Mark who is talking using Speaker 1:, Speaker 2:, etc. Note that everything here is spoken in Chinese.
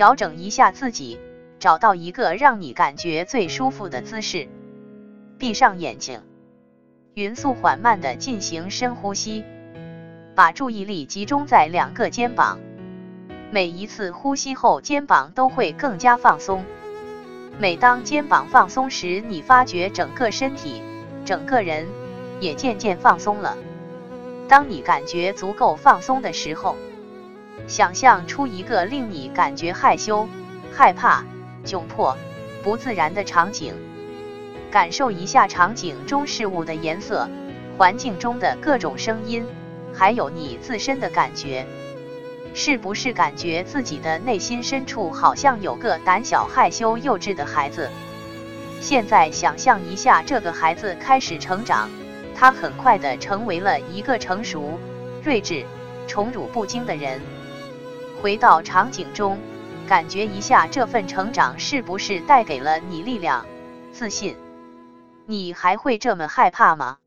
Speaker 1: 调整一下自己，找到一个让你感觉最舒服的姿势，闭上眼睛，匀速缓慢的进行深呼吸，把注意力集中在两个肩膀，每一次呼吸后，肩膀都会更加放松。每当肩膀放松时，你发觉整个身体、整个人也渐渐放松了。当你感觉足够放松的时候，想象出一个令你感觉害羞、害怕、窘迫、不自然的场景，感受一下场景中事物的颜色、环境中的各种声音，还有你自身的感觉。是不是感觉自己的内心深处好像有个胆小、害羞、幼稚的孩子？现在想象一下，这个孩子开始成长，他很快的成为了一个成熟、睿智、宠辱不惊的人。回到场景中，感觉一下这份成长是不是带给了你力量、自信？你还会这么害怕吗？